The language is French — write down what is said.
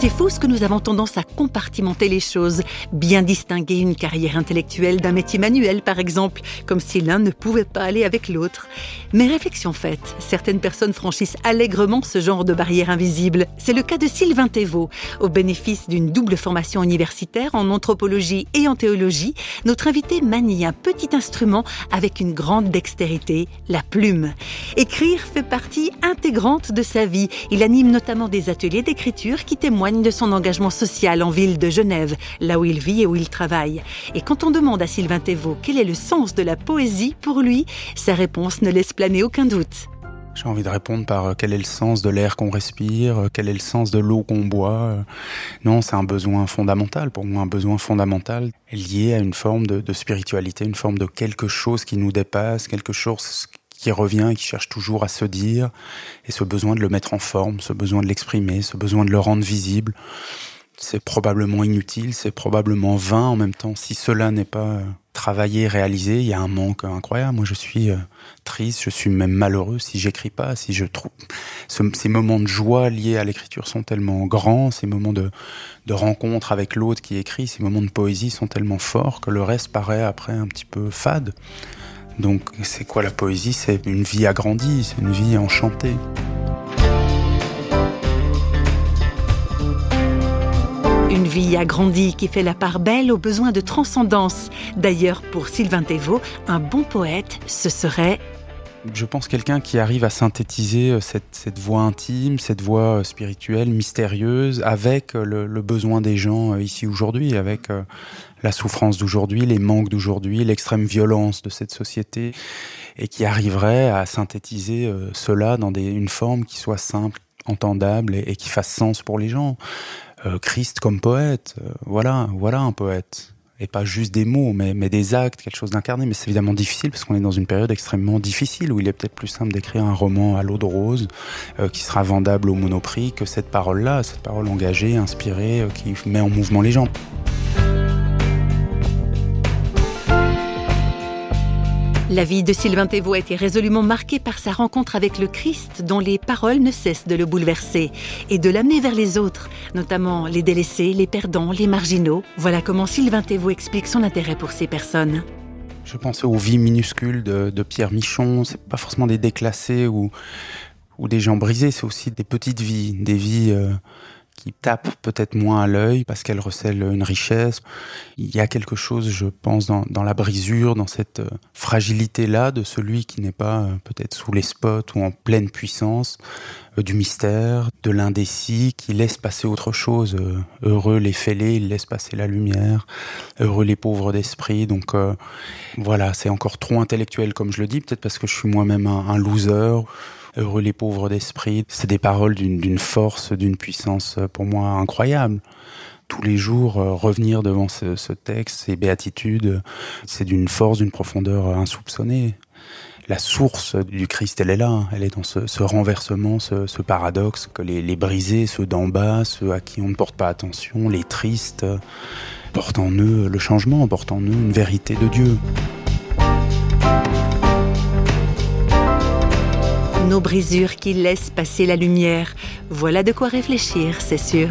C'est faux ce que nous avons tendance à compartimenter les choses, bien distinguer une carrière intellectuelle d'un métier manuel par exemple, comme si l'un ne pouvait pas aller avec l'autre. Mais réflexion faite, certaines personnes franchissent allègrement ce genre de barrière invisible. C'est le cas de Sylvain Thévaux. Au bénéfice d'une double formation universitaire en anthropologie et en théologie, notre invité manie un petit instrument avec une grande dextérité, la plume. Écrire fait partie intégrante de sa vie. Il anime notamment des ateliers d'écriture qui témoignent de son engagement social en ville de Genève, là où il vit et où il travaille. Et quand on demande à Sylvain Thévaux quel est le sens de la poésie pour lui, sa réponse ne laisse planer aucun doute. J'ai envie de répondre par euh, quel est le sens de l'air qu'on respire, euh, quel est le sens de l'eau qu'on boit. Euh. Non, c'est un besoin fondamental, pour moi un besoin fondamental lié à une forme de, de spiritualité, une forme de quelque chose qui nous dépasse, quelque chose qui revient et qui cherche toujours à se dire, et ce besoin de le mettre en forme, ce besoin de l'exprimer, ce besoin de le rendre visible, c'est probablement inutile, c'est probablement vain en même temps. Si cela n'est pas euh, travaillé, réalisé, il y a un manque incroyable. Moi, je suis euh, triste, je suis même malheureux si j'écris pas, si je trouve ces moments de joie liés à l'écriture sont tellement grands, ces moments de, de rencontre avec l'autre qui écrit, ces moments de poésie sont tellement forts que le reste paraît après un petit peu fade. Donc c'est quoi la poésie? C'est une vie agrandie, c'est une vie enchantée. Une vie agrandie qui fait la part belle aux besoins de transcendance. D'ailleurs, pour Sylvain Thévaux, un bon poète, ce serait je pense quelqu'un qui arrive à synthétiser euh, cette, cette, voix intime, cette voix euh, spirituelle, mystérieuse, avec euh, le, le besoin des gens ici aujourd'hui, avec la souffrance d'aujourd'hui, les manques d'aujourd'hui, l'extrême violence de cette société, et qui arriverait à synthétiser cela dans des, une forme qui soit simple, entendable et, qui fasse sens pour les gens. Christ comme poète, voilà, voilà un poète et pas juste des mots, mais, des actes, quelque chose d'incarné. Mais c'est évidemment difficile parce qu'on est dans une période extrêmement difficile où il est peut-être plus simple d'écrire un roman à l'eau de rose euh, qui sera vendable au monoprix que cette parole-là, cette parole engagée, inspirée, euh, qui met en mouvement les gens. La vie de Sylvain Thévaux a été résolument marquée par sa rencontre avec le Christ, dont les paroles ne cessent de le bouleverser et de l'amener vers les autres, notamment les délaissés, les perdants, les marginaux. Voilà comment Sylvain Thévaux explique son intérêt pour ces personnes. Je pensais aux vies minuscules de, Pierre Michon. C'est pas forcément des déclassés ou, des gens brisés, c'est aussi des petites vies, des vies. Euh, qui tape peut-être moins à l'œil parce qu'elle recèle une richesse. Il y a quelque chose, je pense, dans, la brisure, dans cette euh, fragilité-là de celui qui n'est pas euh, peut-être sous les spots ou en pleine puissance, euh, du mystère, de l'indécis, qui laisse passer autre chose. heureux les fêlés, ils laissent passer la lumière. Heureux les pauvres d'esprit. Donc voilà, c'est encore trop intellectuel comme je le dis, peut-être parce que je suis moi-même un, un loser heureux les pauvres d'esprit. C'est des paroles d'une force, d'une puissance euh, pour moi incroyable. Tous les jours, euh, revenir devant ce, texte, ces béatitudes, c'est d'une force, d'une profondeur insoupçonnée. La source du Christ, elle est là. Elle est dans ce, renversement, ce, paradoxe que les, les brisés, ceux d'en bas, ceux à qui on ne porte pas attention, les tristes, portent en eux le changement, portent en eux une vérité de Dieu. Nos brisures qui laissent passer la lumière. Voilà de quoi réfléchir, c'est sûr.